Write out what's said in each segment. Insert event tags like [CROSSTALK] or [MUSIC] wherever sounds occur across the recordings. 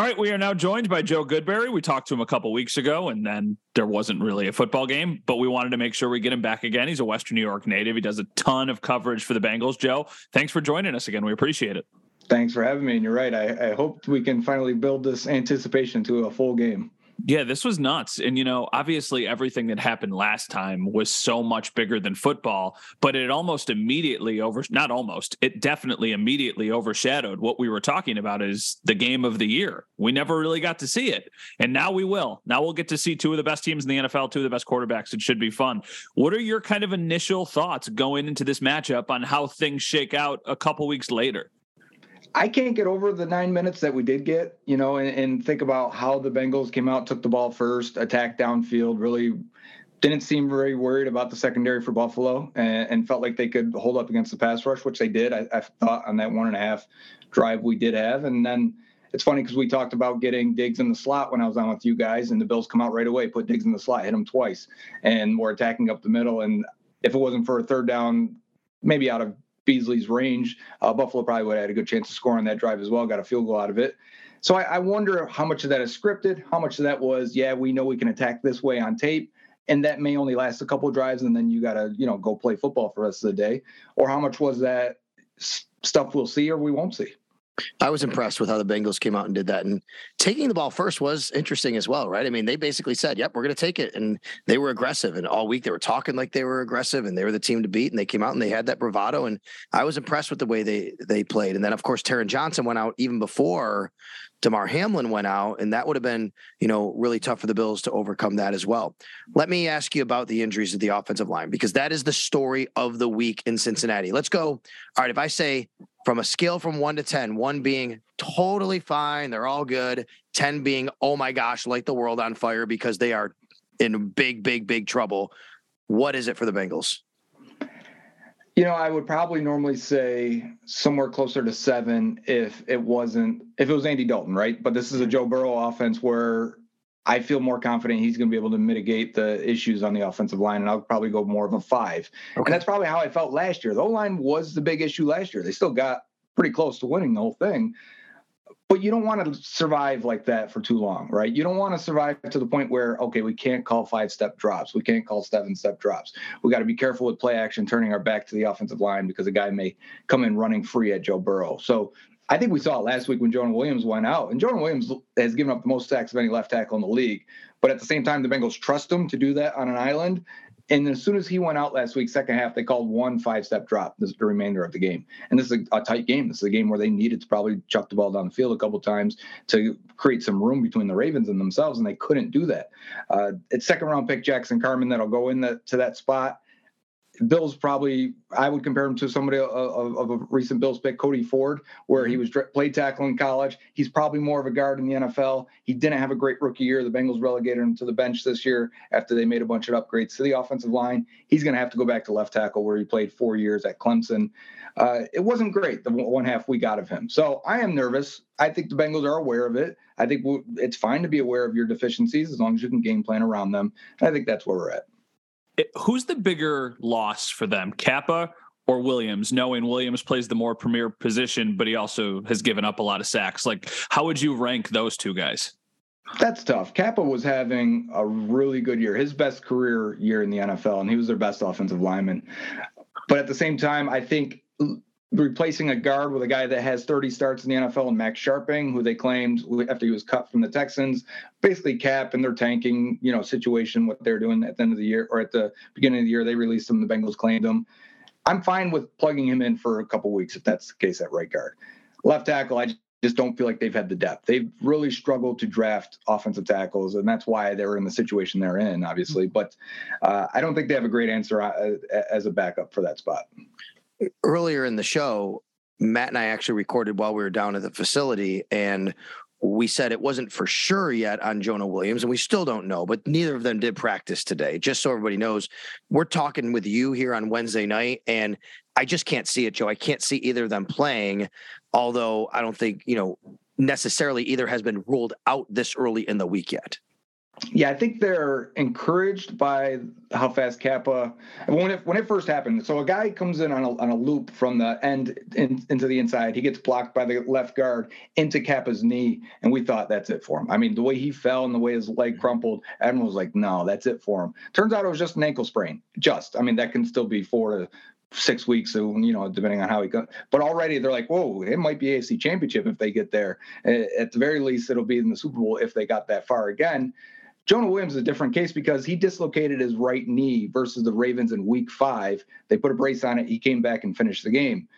All right, we are now joined by Joe Goodberry. We talked to him a couple weeks ago, and then there wasn't really a football game, but we wanted to make sure we get him back again. He's a Western New York native. He does a ton of coverage for the Bengals. Joe, thanks for joining us again. We appreciate it. Thanks for having me. And you're right. I, I hope we can finally build this anticipation to a full game. Yeah, this was nuts. And, you know, obviously everything that happened last time was so much bigger than football, but it almost immediately over, not almost, it definitely immediately overshadowed what we were talking about is the game of the year. We never really got to see it. And now we will. Now we'll get to see two of the best teams in the NFL, two of the best quarterbacks. It should be fun. What are your kind of initial thoughts going into this matchup on how things shake out a couple weeks later? I can't get over the nine minutes that we did get, you know, and, and, think about how the Bengals came out, took the ball first, attacked downfield, really didn't seem very worried about the secondary for Buffalo and, and felt like they could hold up against the pass rush, which they did. I, I thought on that one and a half drive we did have. And then it's funny because we talked about getting Diggs in the slot when I was on with you guys, and the Bills come out right away, put Diggs in the slot, hit him twice, and we're attacking up the middle. And if it wasn't for a third down, maybe out of Beasley's range, uh, Buffalo probably would have had a good chance to score on that drive as well. Got a field goal out of it. So I, I, wonder how much of that is scripted, how much of that was, yeah, we know we can attack this way on tape, and that may only last a couple drives, and then you got to, you know, go play football for the rest of the day, or how much was that stuff we'll see or we won't see. I was impressed with how the Bengals came out and did that. And taking the ball first was interesting as well, right? I mean, they basically said, yep, we're going to take it. And they were aggressive. And all week they were talking like they were aggressive and they were the team to beat. And they came out and they had that bravado. And I was impressed with the way they they played. And then, of course, Taron Johnson went out even before Damar Hamlin went out, and that would have been, you know, really tough for the Bills to overcome that as well. Let me ask you about the injuries of the offensive line because that is the story of the week in Cincinnati. Let's go. All right, if I say from a scale from one to 10, one being totally fine, they're all good, 10 being, oh my gosh, light the world on fire because they are in big, big, big trouble. What is it for the Bengals? You know, I would probably normally say somewhere closer to seven if it wasn't if it was Andy Dalton, right? But this is a mm-hmm. Joe Burrow offense where I feel more confident he's going to be able to mitigate the issues on the offensive line, and I'll probably go more of a five. Okay. And that's probably how I felt last year. The O line was the big issue last year. They still got pretty close to winning the whole thing, but you don't want to survive like that for too long, right? You don't want to survive to the point where, okay, we can't call five step drops. We can't call seven step drops. We got to be careful with play action, turning our back to the offensive line because a guy may come in running free at Joe Burrow. So I think we saw it last week when Jonah Williams went out. And Jonah Williams has given up the most sacks of any left tackle in the league. But at the same time, the Bengals trust him to do that on an island. And as soon as he went out last week, second half, they called one five step drop this the remainder of the game. And this is a, a, tight game. This is a game where they needed to probably chuck the ball down the field a couple times to create some room between the Ravens and themselves, and they couldn't do that. Uh, it's second round pick Jackson Carman that'll go in the, to that spot. Bill's probably I would compare him to somebody of, of, a recent Bills pick, Cody Ford, where he mm-hmm. was played tackle in college. He's probably more of a guard in the NFL. He didn't have a great rookie year. The Bengals relegated him to the bench this year after they made a bunch of upgrades to the offensive line. He's going to have to go back to left tackle where he played four years at Clemson. Uh, it wasn't great the one half we got of him. So I am nervous. I think the Bengals are aware of it. I think it's fine to be aware of your deficiencies as long as you can game plan around them. I think that's where we're at who's the bigger loss for them, Cappa or Williams? Knowing Williams plays the more premier position, but he also has given up a lot of sacks. Like, how would you rank those two guys? That's tough. Cappa was having a really good year, his best career year in the NFL, and he was their best offensive lineman. But at the same time, I think replacing a guard with a guy that has 30 starts in the NFL and Max Scharping, who they claimed after he was cut from the Texans, basically cap in their tanking, you know, situation, what they're doing at the end of the year or at the beginning of the year, they released him. The Bengals claimed him. I'm fine with plugging him in for a couple weeks if that's the case at right guard. Left tackle, I just don't feel like they've had the depth. They've really struggled to draft offensive tackles, and that's why they're in the situation they're in, obviously. But uh, I don't think they have a great answer uh, as a backup for that spot. Earlier in the show, Matt and I actually recorded while we were down at the facility, and we said it wasn't for sure yet on Jonah Williams, and we still don't know, but neither of them did practice today. Just so everybody knows, we're talking with you here on Wednesday night, and I just can't see it, Joe. I can't see either of them playing, although I don't think, you know, necessarily either has been ruled out this early in the week yet. Yeah, I think they're encouraged by how fast Cappa. When it when it first happened, so a guy comes in on a, on a loop from the end in, into the inside. He gets blocked by the left guard into Cappa's knee, and we thought that's it for him. I mean, the way he fell and the way his leg mm-hmm. crumpled, everyone was like, "No, that's it for him." Turns out it was just an ankle sprain. Just, I mean, that can still be four to six weeks, so you know, depending on how he goes. But already they're like, whoa, it might be AFC Championship if they get there. At the very least, it'll be in the Super Bowl if they got that far again. Jonah Williams is a different case because he dislocated his right knee versus the Ravens in week five. They put a brace on it. He came back and finished the game.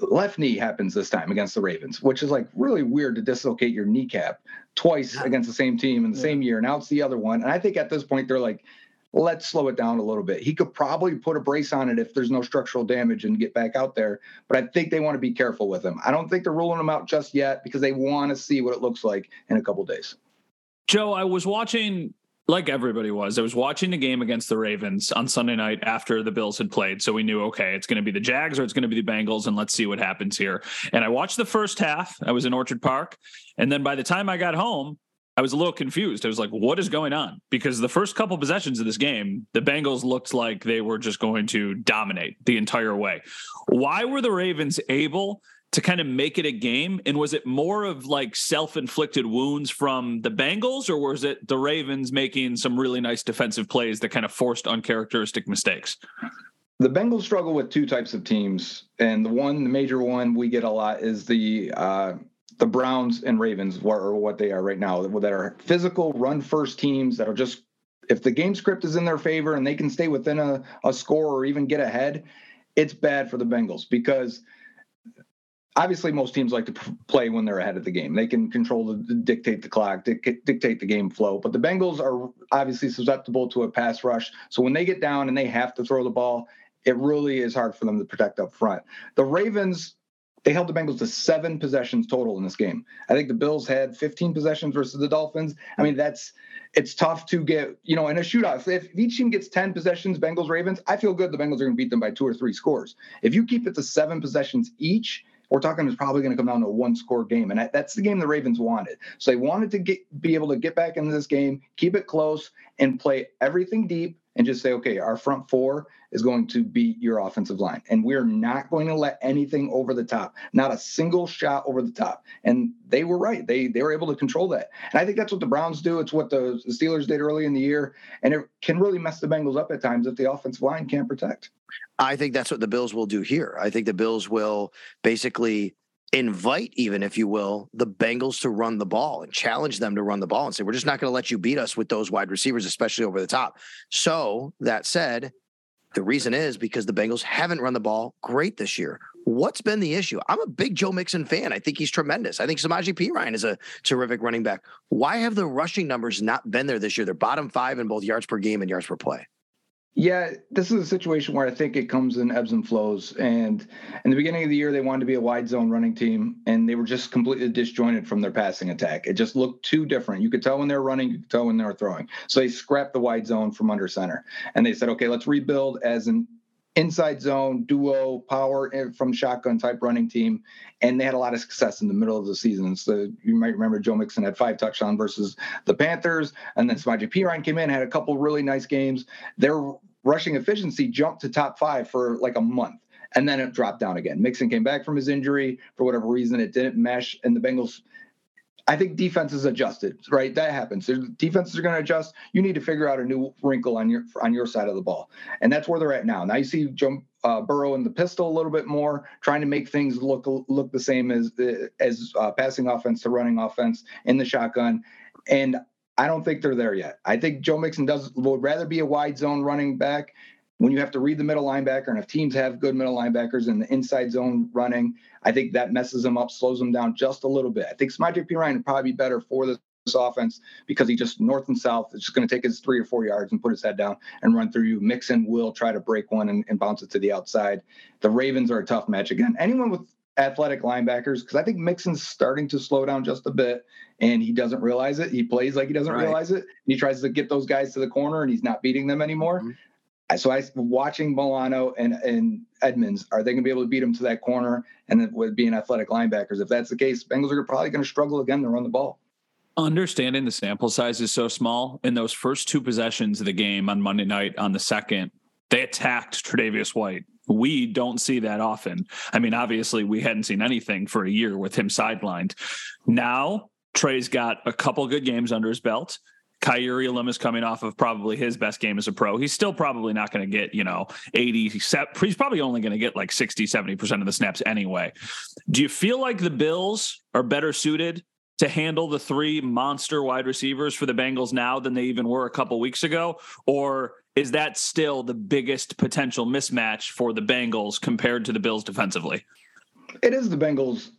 Left knee happens this time against the Ravens, which is like really weird to dislocate your kneecap twice against the same team in the yeah. same year. Now it's the other one. And I think at this point, they're like, let's slow it down a little bit. He could probably put a brace on it if there's no structural damage and get back out there. But I think they want to be careful with him. I don't think they're ruling him out just yet because they want to see what it looks like in a couple days. Joe, I was watching like everybody was. I was watching the game against the Ravens on Sunday night after the Bills had played. So we knew, okay, it's going to be the Jags or it's going to be the Bengals, and let's see what happens here. And I watched the first half. I was in Orchard Park. And then by the time I got home, I was a little confused. I was like, what is going on? Because the first couple possessions of this game, the Bengals looked like they were just going to dominate the entire way. Why were the Ravens able to kind of make it a game? And was it more of like self inflicted wounds from the Bengals, or was it the Ravens making some really nice defensive plays that kind of forced uncharacteristic mistakes? The Bengals struggle with two types of teams, and the one, the major one we get a lot is the uh, the Browns and Ravens, or what they are right now, that are physical run first teams that are just if the game script is in their favor and they can stay within a, a score or even get ahead, it's bad for the Bengals because obviously most teams like to play when they're ahead of the game. They can control the dictate the clock, dictate the game flow. But the Bengals are obviously susceptible to a pass rush. So when they get down and they have to throw the ball, it really is hard for them to protect up front. The Ravens they held the Bengals to seven possessions total in this game. I think the Bills had 15 possessions versus the Dolphins. I mean, that's it's tough to get, you know, in a shootout. If, if each team gets 10 possessions, Bengals, Ravens, I feel good the Bengals are going to beat them by two or three scores. If you keep it to seven possessions each, we're talking it's probably going to come down to a one score game. And that's the game the Ravens wanted. So they wanted to get be able to get back into this game, keep it close, and play everything deep and just say, okay, our front four is going to beat your offensive line. And we're not going to let anything over the top, not a single shot over the top. And they were right. They they were able to control that. And I think that's what the Browns do. It's what the Steelers did early in the year. And it can really mess the Bengals up at times if the offensive line can't protect. I think that's what the Bills will do here. I think the Bills will basically invite, even if you will, the Bengals to run the ball and challenge them to run the ball and say, we're just not going to let you beat us with those wide receivers, especially over the top. So that said, the reason is because the Bengals haven't run the ball great this year. What's been the issue? I'm a big Joe Mixon fan. I think he's tremendous. I think Samaje Perine is a terrific running back. Why have the rushing numbers not been there this year? They're bottom five in both yards per game and yards per play. Yeah, this is a situation where I think it comes in ebbs and flows. And in the beginning of the year, they wanted to be a wide zone running team, and they were just completely disjointed from their passing attack. It just looked too different. You could tell when they were running, you could tell when they were throwing. So they scrapped the wide zone from under center, and they said, okay, let's rebuild as an inside zone duo power eh, from shotgun type running team and they had a lot of success in the middle of the season. So you might remember joe mixon had five touchdowns versus the panthers and then Samaje Perine came in had a couple really nice games. Their rushing efficiency jumped to top five for like a month and then it dropped down again. Mixon came back from his injury. For whatever reason it didn't mesh and the bengals I think defenses adjusted, right? That happens. Defenses are going to adjust. You need to figure out a new wrinkle on your on your side of the ball, and that's where they're at now. Now you see Joe uh, Burrow in the pistol a little bit more, trying to make things look look the same as as uh, passing offense to running offense in the shotgun, and I don't think they're there yet. I think Joe Mixon does would rather be a wide zone running back when you have to read the middle linebacker, and if teams have good middle linebackers in the inside zone running, I think that messes them up, slows them down just a little bit. I think Samaje Perine would probably be better for this offense because he just north and south is just going to take his three or four yards and put his head down and run through you. Mixon will try to break one and, and bounce it to the outside. The Ravens are a tough match again. Anyone with athletic linebackers, because I think Mixon's starting to slow down just a bit and he doesn't realize it. He plays like he doesn't right. realize it. He tries to get those guys to the corner and he's not beating them anymore. Mm-hmm so I watching Milano and and Edmunds, are they going to be able to beat him to that corner? And with being athletic linebackers, if that's the case, Bengals are probably going to struggle again to run the ball. Understanding the sample size is so small, in those first two possessions of the game on Monday night on the second, they attacked Tre'Davious White. We don't see that often. I mean, obviously, we hadn't seen anything for a year with him sidelined. Now, Trey's got a couple good games under his belt. Kaiir Elam is coming off of probably his best game as a pro. He's still probably not going to get, you know, 80, he's probably only going to get like 60, 70% of the snaps anyway. Do you feel like the Bills are better suited to handle the three monster wide receivers for the Bengals now than they even were a couple weeks ago? Or is that still the biggest potential mismatch for the Bengals compared to the Bills defensively? It is the Bengals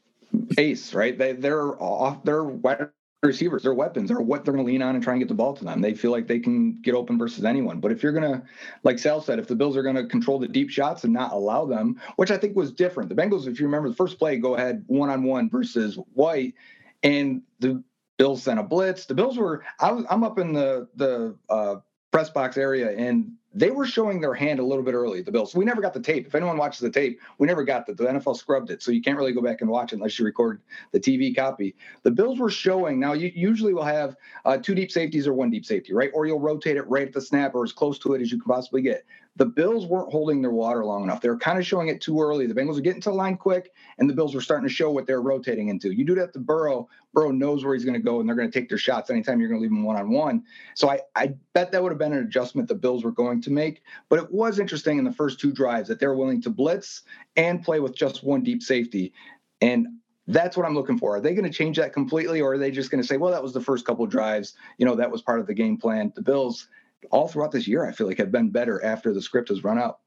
ace, right? They they're off they're wide receivers, their weapons are what they're going to lean on and try and get the ball to them. They feel like they can get open versus anyone. But if you're going to, like Sal said, if the Bills are going to control the deep shots and not allow them, which I think was different. The Bengals, if you remember the first play, go ahead one on one versus White, and the Bills sent a blitz. The Bills were, I was, I'm up in the the uh, press box area, and they were showing their hand a little bit early, the Bills. We never got the tape. If anyone watches the tape, we never got that. The NFL scrubbed it. So you can't really go back and watch it unless you record the TV copy. The Bills were showing. Now, you usually will have uh, two deep safeties or one deep safety, right? Or you'll rotate it right at the snap or as close to it as you can possibly get. The Bills weren't holding their water long enough. They were kind of showing it too early. The Bengals are getting to the line quick, and the Bills were starting to show what they're rotating into. You do that to Burrow. Burrow knows where he's going to go, and they're going to take their shots anytime you're going to leave him one on one. So I, I bet that would have been an adjustment the Bills were going to make. But it was interesting in the first two drives that they're willing to blitz and play with just one deep safety. And that's what I'm looking for. Are they going to change that completely, or are they just going to say, well, that was the first couple drives? You know, that was part of the game plan. The Bills, all throughout this year, I feel like have been better after the script has run out.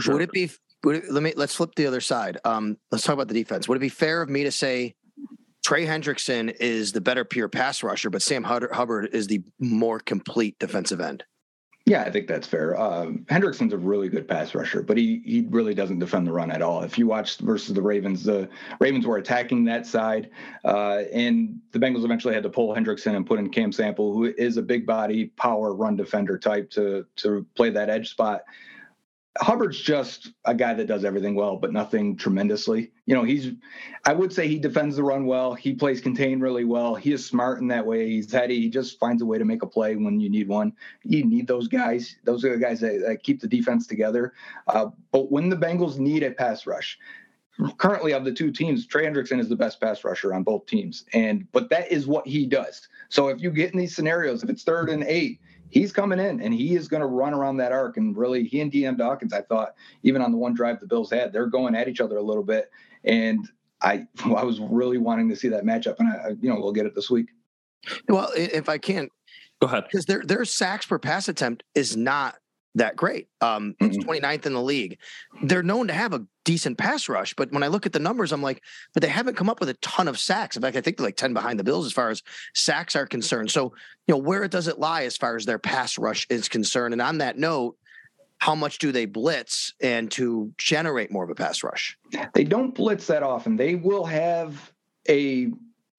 Sure. Would it be? Would it, let me let's flip the other side. Um, let's talk about the defense. Would it be fair of me to say Trey Hendrickson is the better pure pass rusher, but Sam Hubbard is the more complete defensive end? Yeah, I think that's fair. Um, Hendrickson's a really good pass rusher, but he he really doesn't defend the run at all. If you watch versus the Ravens, the Ravens were attacking that side, uh, and the Bengals eventually had to pull Hendrickson and put in Cam Sample, who is a big body power run defender type to to play that edge spot. Hubbard's just a guy that does everything well, but nothing tremendously. You know, he's, I would say he defends the run well. He plays contain really well. He is smart in that way. He's heady. He just finds a way to make a play when you need one. You need those guys. Those are the guys that, that keep the defense together. Uh, but when the Bengals need a pass rush, currently of the two teams, Trey Hendrickson is the best pass rusher on both teams. And, but that is what he does. So if you get in these scenarios, if it's third and eight, he's coming in and he is going to run around that arc. And really, he and Dion Dawkins, I thought, even on the one drive the Bills had, they're going at each other a little bit. And I, [LAUGHS] I was really wanting to see that matchup, and I, you know, we'll get it this week. Well, if I can't, go ahead, because their their sacks per pass attempt is not that great. Um, it's mm-hmm. 29th in the league. They're known to have a decent pass rush, but when I look at the numbers, I'm like, but they haven't come up with a ton of sacks. In fact, I think they're like 10 behind the Bills as far as sacks are concerned. So, you know, where does it lie as far as their pass rush is concerned? And on that note, how much do they blitz and to generate more of a pass rush? They don't blitz that often. They will have a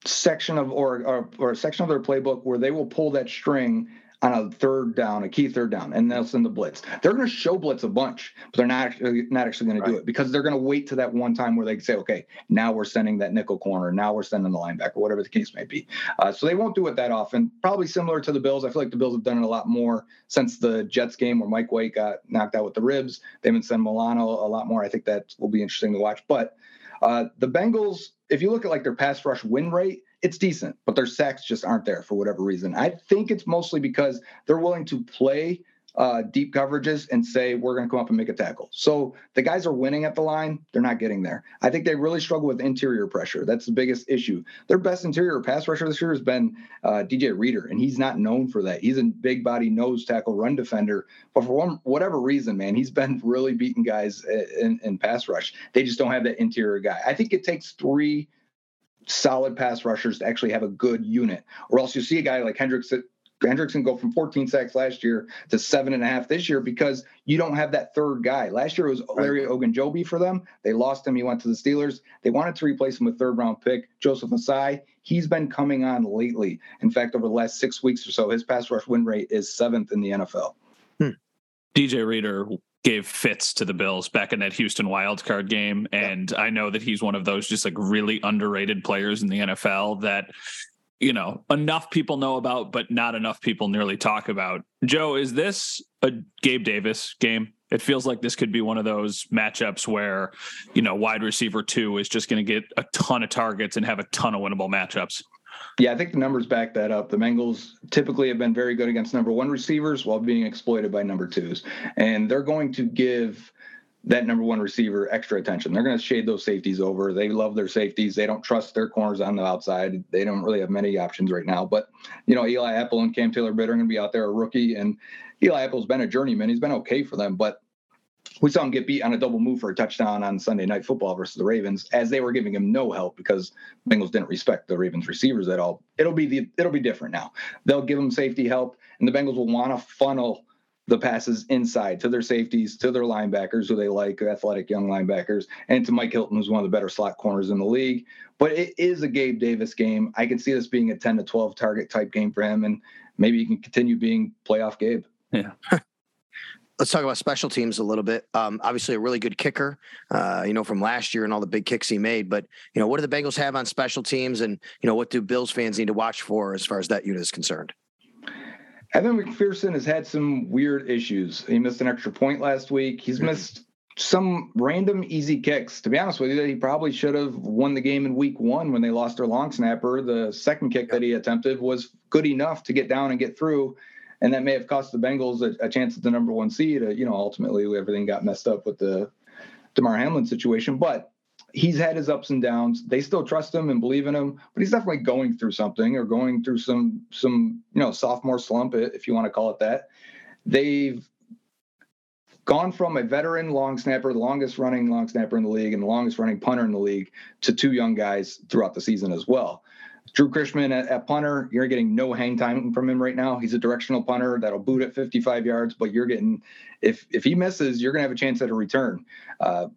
section of or, or, or a section of their playbook where they will pull that string on a third down, a key third down, and they'll send the blitz. They're going to show blitz a bunch, but they're not actually, not actually going right. to do it because they're going to wait to that one time where they can say, okay, now we're sending that nickel corner, now we're sending the linebacker, whatever the case may be. Uh, so they won't do it that often. Probably similar to the Bills. I feel like the Bills have done it a lot more since the Jets game where Mike White got knocked out with the ribs. They've been sending Milano a lot more. I think that will be interesting to watch. But uh, the Bengals, if you look at like their pass rush win rate, it's decent, but their sacks just aren't there for whatever reason. I think it's mostly because they're willing to play uh, deep coverages and say we're going to come up and make a tackle. So the guys are winning at the line; they're not getting there. I think they really struggle with interior pressure. That's the biggest issue. Their best interior pass rusher this year has been uh, DJ Reader, and he's not known for that. He's a big body nose tackle run defender, but for one, whatever reason, man, he's been really beating guys in, in pass rush. They just don't have that interior guy. I think it takes three solid pass rushers to actually have a good unit, or else you see a guy like Hendricks Hendrickson go from 14 sacks last year to seven and a half this year because you don't have that third guy. Last year it was Larry Ogunjobi for them. They lost him. He went to the Steelers. They wanted to replace him with third round pick Joseph Ossai. He's been coming on lately. In fact, over the last six weeks or so, his pass rush win rate is seventh in the NFL. Hmm. DJ Reader gave fits to the Bills back in that Houston wildcard game. And I know that he's one of those just like really underrated players in the NFL that you know enough people know about but not enough people nearly talk about. Joe is this a gabe davis game? It feels like this could be one of those matchups where you know wide receiver two is just going to get a ton of targets and have a ton of winnable matchups yeah, I think the numbers back that up. The Bengals typically have been very good against number one receivers while being exploited by number twos. And they're going to give that number one receiver extra attention. They're going to shade those safeties over. They love their safeties. They don't trust their corners on the outside. They don't really have many options right now. But you know, Eli Apple and Cam Taylor Britt are going to be out there, a rookie, and Eli Apple's been a journeyman. He's been okay for them, but we saw him get beat on a double move for a touchdown on Sunday Night Football versus the Ravens, as they were giving him no help because Bengals didn't respect the Ravens receivers at all. It'll be the it'll be different now. They'll give him safety help, and the Bengals will want to funnel the passes inside to their safeties, to their linebackers who they like, athletic young linebackers, and to Mike Hilton, who's one of the better slot corners in the league. But it is a Gabe Davis game. I can see this being a 10 to 12 target type game for him, and maybe he can continue being playoff Gabe. Yeah. [LAUGHS] Let's talk about special teams a little bit. Um, obviously, a really good kicker, uh, you know, from last year and all the big kicks he made. But you know, what do the Bengals have on special teams, and you know, what do Bills fans need to watch for as far as that unit is concerned? Evan McPherson has had some weird issues. He missed an extra point last week. He's mm-hmm. missed some random easy kicks. To be honest with you, he probably should have won the game in week one when they lost their long snapper. The second kick that he attempted was good enough to get down and get through. And that may have cost the Bengals a, a chance at the number one seed. Uh, you know, ultimately everything got messed up with the Damar Hamlin situation. But he's had his ups and downs. They still trust him and believe in him, but he's definitely going through something or going through some some you know sophomore slump, if you want to call it that. They've gone from a veteran long snapper, the longest running long snapper in the league, and the longest running punter in the league, to two young guys throughout the season as well. Drue Chrisman at, at, punter, you're getting no hang time from him right now. He's a directional punter that'll boot at 55 yards, but you're getting if if he misses, you're gonna have a chance at a return. Uh,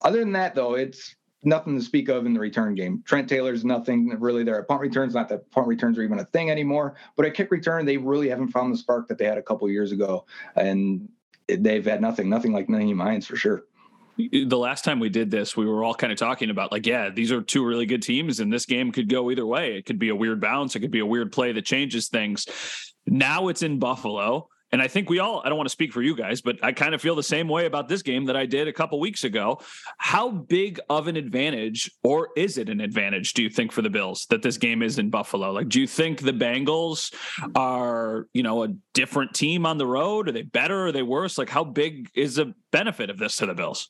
other than that, though, it's nothing to speak of in the return game. Trent Taylor's nothing really there. At punt returns, not that punt returns are even a thing anymore, but at kick return, they really haven't found the spark that they had a couple years ago. And they've had nothing, nothing like Nyheim Hines for sure. The last time we did this, we were all kind of talking about like, yeah, these are two really good teams, and this game could go either way. It could be a weird bounce, it could be a weird play that changes things. Now it's in Buffalo and I think we all, I don't want to speak for you guys, but I kind of feel the same way about this game that I did a couple weeks ago. How big of an advantage, or is it an advantage, do you think, for the Bills that this game is in Buffalo? Like, do you think the Bengals are, you know, a different team on the road? Are they better? Are they worse? Like, how big is the benefit of this to the Bills?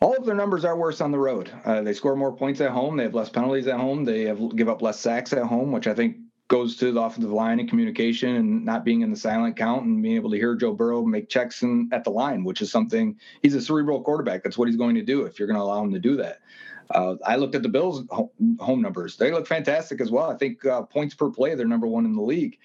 all of their numbers are worse on the road. Uh, they score more points at home. They have less penalties at home. They have give up less sacks at home, which I think goes to the offensive line and communication and not being in the silent count and being able to hear Joe Burrow make checks in, at the line, which is something he's a cerebral quarterback. That's what he's going to do if you're going to allow him to do that. Uh, I looked at the Bills' home numbers; they look fantastic as well. I think uh, points per play, they're number one in the league.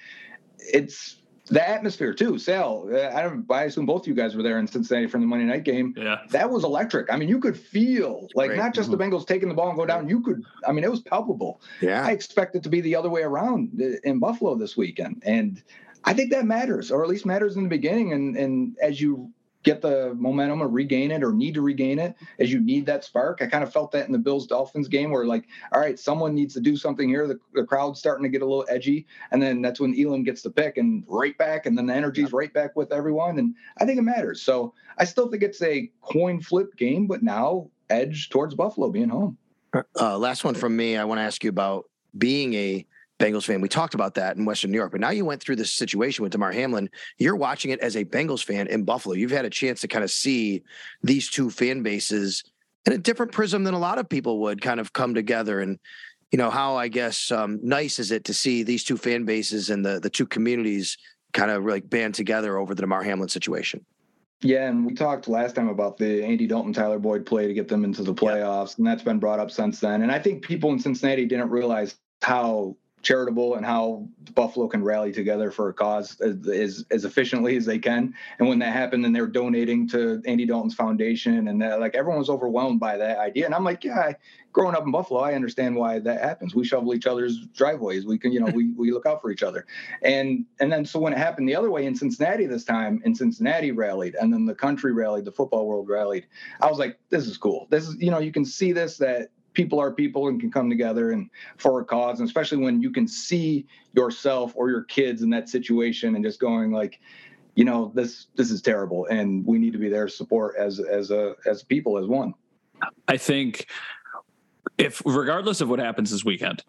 It's the atmosphere too. Sal, uh, I don't. I assume both you guys were there in Cincinnati from the Monday night game. Yeah, that was electric. I mean, you could feel like Great. not just mm-hmm. the Bengals taking the ball and go down. You could. I mean, it was palpable. Yeah, I expect it to be the other way around in Buffalo this weekend, and I think that matters, or at least matters in the beginning. And and as you get the momentum or regain it or need to regain it as you need that spark. I kind of felt that in the Bills Dolphins game where like, all right, someone needs to do something here. The, the crowd's starting to get a little edgy. And then that's when Elam gets the pick and right back. And then the energy's right back with everyone. And I think it matters. So I still think it's a coin flip game, but now edge towards Buffalo being home. Uh, last one from me. I want to ask you about being a Bengals fan. We talked about that in Western New York, but now you went through this situation with Damar Hamlin. You're watching it as a Bengals fan in Buffalo. You've had a chance to kind of see these two fan bases in a different prism than a lot of people would kind of come together. And you know how I guess um, nice is it to see these two fan bases and the the two communities kind of like band together over the Damar Hamlin situation. Yeah, and we talked last time about the Andy Dalton Tyler Boyd play to get them into the playoffs, and that's been brought up since then. And I think people in Cincinnati didn't realize how charitable and how Buffalo can rally together for a cause as, as, as efficiently as they can. And when that happened, and they're donating to Andy Dalton's foundation, and that, like everyone was overwhelmed by that idea. And I'm like, yeah, I, growing up in Buffalo, I understand why that happens. We shovel each other's driveways. We can, you know, we [LAUGHS] we look out for each other. And and then so when it happened the other way in Cincinnati this time, in Cincinnati rallied, and then the country rallied, the football world rallied. I was like, this is cool. This is, you know, you can see this that people are people and can come together and for a cause and especially when you can see yourself or your kids in that situation and just going like you know this this is terrible and we need to be there to support as as a as people as one. I think if regardless of what happens this weekend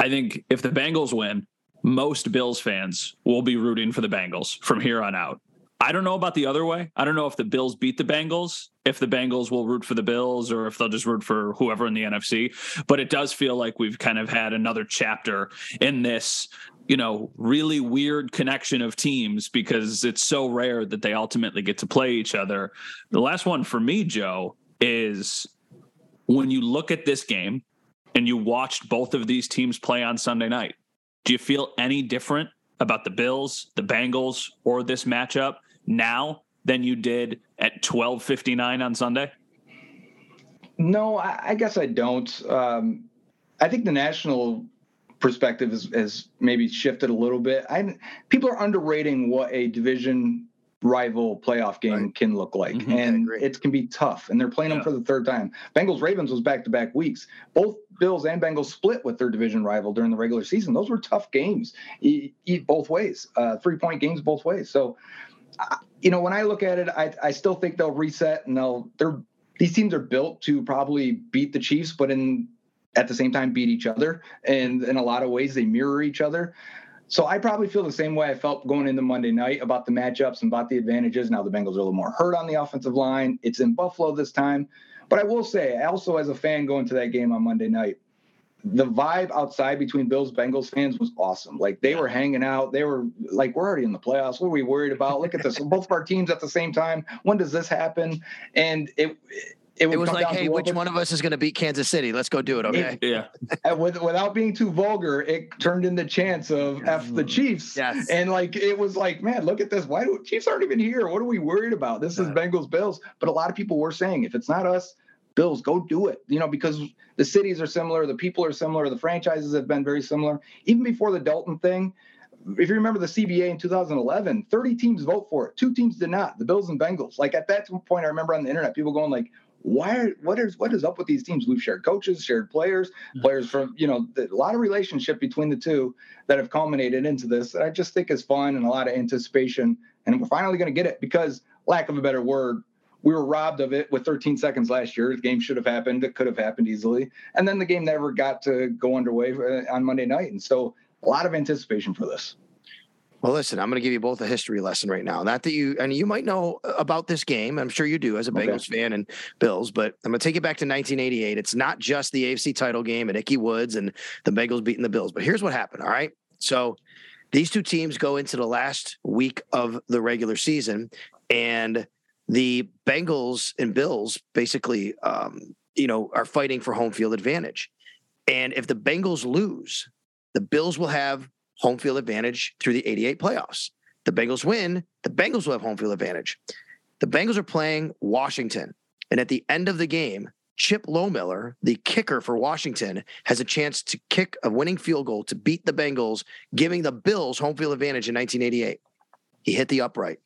i think if the bengals win most bills fans will be rooting for the bengals from here on out I don't know about the other way. I don't know if the Bills beat the Bengals, if the Bengals will root for the Bills, or if they'll just root for whoever in the NFC. But it does feel like we've kind of had another chapter in this, you know, really weird connection of teams because it's so rare that they ultimately get to play each other. The last one for me, Joe, is when you look at this game and you watched both of these teams play on Sunday night, do you feel any different about the Bills, the Bengals, or this matchup now than you did at 12:59 on Sunday? No, I, I guess I don't. Um, I think the national perspective has, has maybe shifted a little bit. I people are underrating what a division rival playoff game right. can look like. Mm-hmm, and it can be tough. And they're playing yeah. them for the third time. Bengals Ravens was back to back weeks. Both Bills and Bengals split with their division rival during the regular season. Those were tough games, eat, eat both ways, uh, three point games both ways. So you know, when I look at it, I, I still think they'll reset and they'll they're these teams are built to probably beat the Chiefs, but in at the same time beat each other. And in a lot of ways they mirror each other. So I probably feel the same way I felt going into Monday night about the matchups and about the advantages. Now the Bengals are a little more hurt on the offensive line. It's in Buffalo this time. But I will say, also as a fan going to that game on Monday night, the vibe outside between Bills Bengals fans was awesome. Like they were hanging out. They were like, we're already in the playoffs. What are we worried about? Look at this. [LAUGHS] Both of our teams at the same time. When does this happen? And it it, it was like, hey, which one of us is going to beat Kansas City? Let's go do it. Okay. It, yeah. [LAUGHS] With, without being too vulgar, it turned into the chance of F the Chiefs. Yes. And like, it was like, man, look at this. Why do Chiefs aren't even here? What are we worried about? This is Bengals Bills. But a lot of people were saying, if it's not us, Bills, go do it. You know, because the cities are similar, the people are similar, the franchises have been very similar. Even before the Dalton thing, if you remember the CBA in 2011, 30 teams vote for it. Two teams did not, the Bills and Bengals. Like at that point, I remember on the internet, people going like, why are, what is what is up with these teams? We've shared coaches, shared players, players from you know a lot of relationship between the two that have culminated into this. That I just think is fun and a lot of anticipation, and we're finally going to get it because lack of a better word, we were robbed of it with 13 seconds last year. The game should have happened. It could have happened easily. And then the game never got to go underway uh, on Monday night. And so a lot of anticipation for this. Well, listen, I'm going to give you both a history lesson right now. Not that you, and you might know about this game. I'm sure you do as a Bengals okay. fan and Bills, but I'm going to take it back to 1988. It's not just the AFC title game at Ickey Woods and the Bengals beating the Bills, but here's what happened. All right. So these two teams go into the last week of the regular season, and the Bengals and Bills basically, um, you know, are fighting for home field advantage. And if the Bengals lose, the Bills will have home field advantage through the 88 playoffs. The Bengals win, the Bengals will have home field advantage. The Bengals are playing Washington. And at the end of the game, Chip Lohmiller, the kicker for Washington, has a chance to kick a winning field goal to beat the Bengals, giving the Bills home field advantage in 1988. He hit the upright.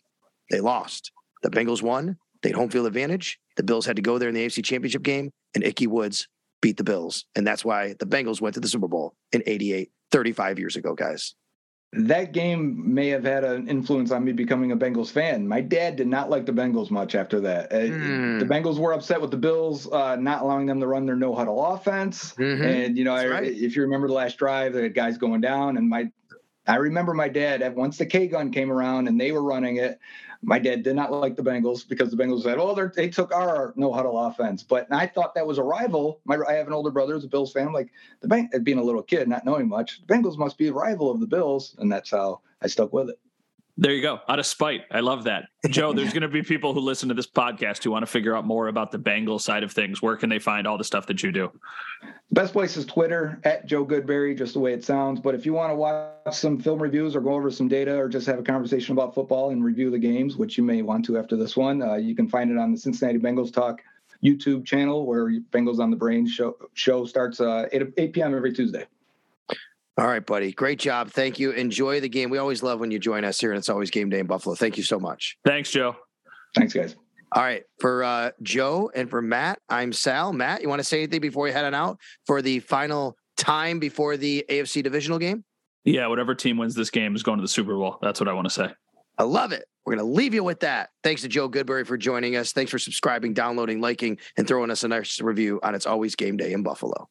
They lost. The Bengals won. They had home field advantage. The Bills had to go there in the AFC Championship game, and Ickey Woods beat the Bills. And that's why the Bengals went to the Super Bowl in 88, 35 years ago, guys. that game may have had an influence on me becoming a Bengals fan. My dad did not like the Bengals much after that. Mm. The Bengals were upset with the Bills uh, not allowing them to run their no huddle offense. Mm-hmm. And you know, I, right. if you remember the last drive, the guys going down, and my I remember my dad once the K gun came around and they were running it. My dad did not like the Bengals because the Bengals said, "Oh, they took our no huddle offense." But I thought that was a rival. My I have an older brother who's a Bills fan. Like the bank, being a little kid, not knowing much, the Bengals must be a rival of the Bills, and that's how I stuck with it. There you go. Out of spite. I love that. Joe, there's [LAUGHS] going to be people who listen to this podcast who want to figure out more about the Bengal side of things. Where can they find all the stuff that you do? Best place is Twitter at Joe Goodberry, just the way it sounds. But if you want to watch some film reviews or go over some data or just have a conversation about football and review the games, which you may want to after this one, uh, you can find it on the Cincinnati Bengals Talk YouTube channel where Bengals on the Brain show, show starts uh, 8, 8 p.m. every Tuesday. All right, buddy. Great job. Thank you. Enjoy the game. We always love when you join us here, and it's always game day in Buffalo. Thank you so much. Thanks, Joe. Thanks, guys. All right. For uh, Joe and for Matt, I'm Sal. Matt, you want to say anything before we head on out for the final time before the AFC divisional game? Yeah, whatever team wins this game is going to the Super Bowl. That's what I want to say. I love it. We're going to leave you with that. Thanks to Joe Goodberry for joining us. Thanks for subscribing, downloading, liking, and throwing us a nice review on It's Always Game Day in Buffalo.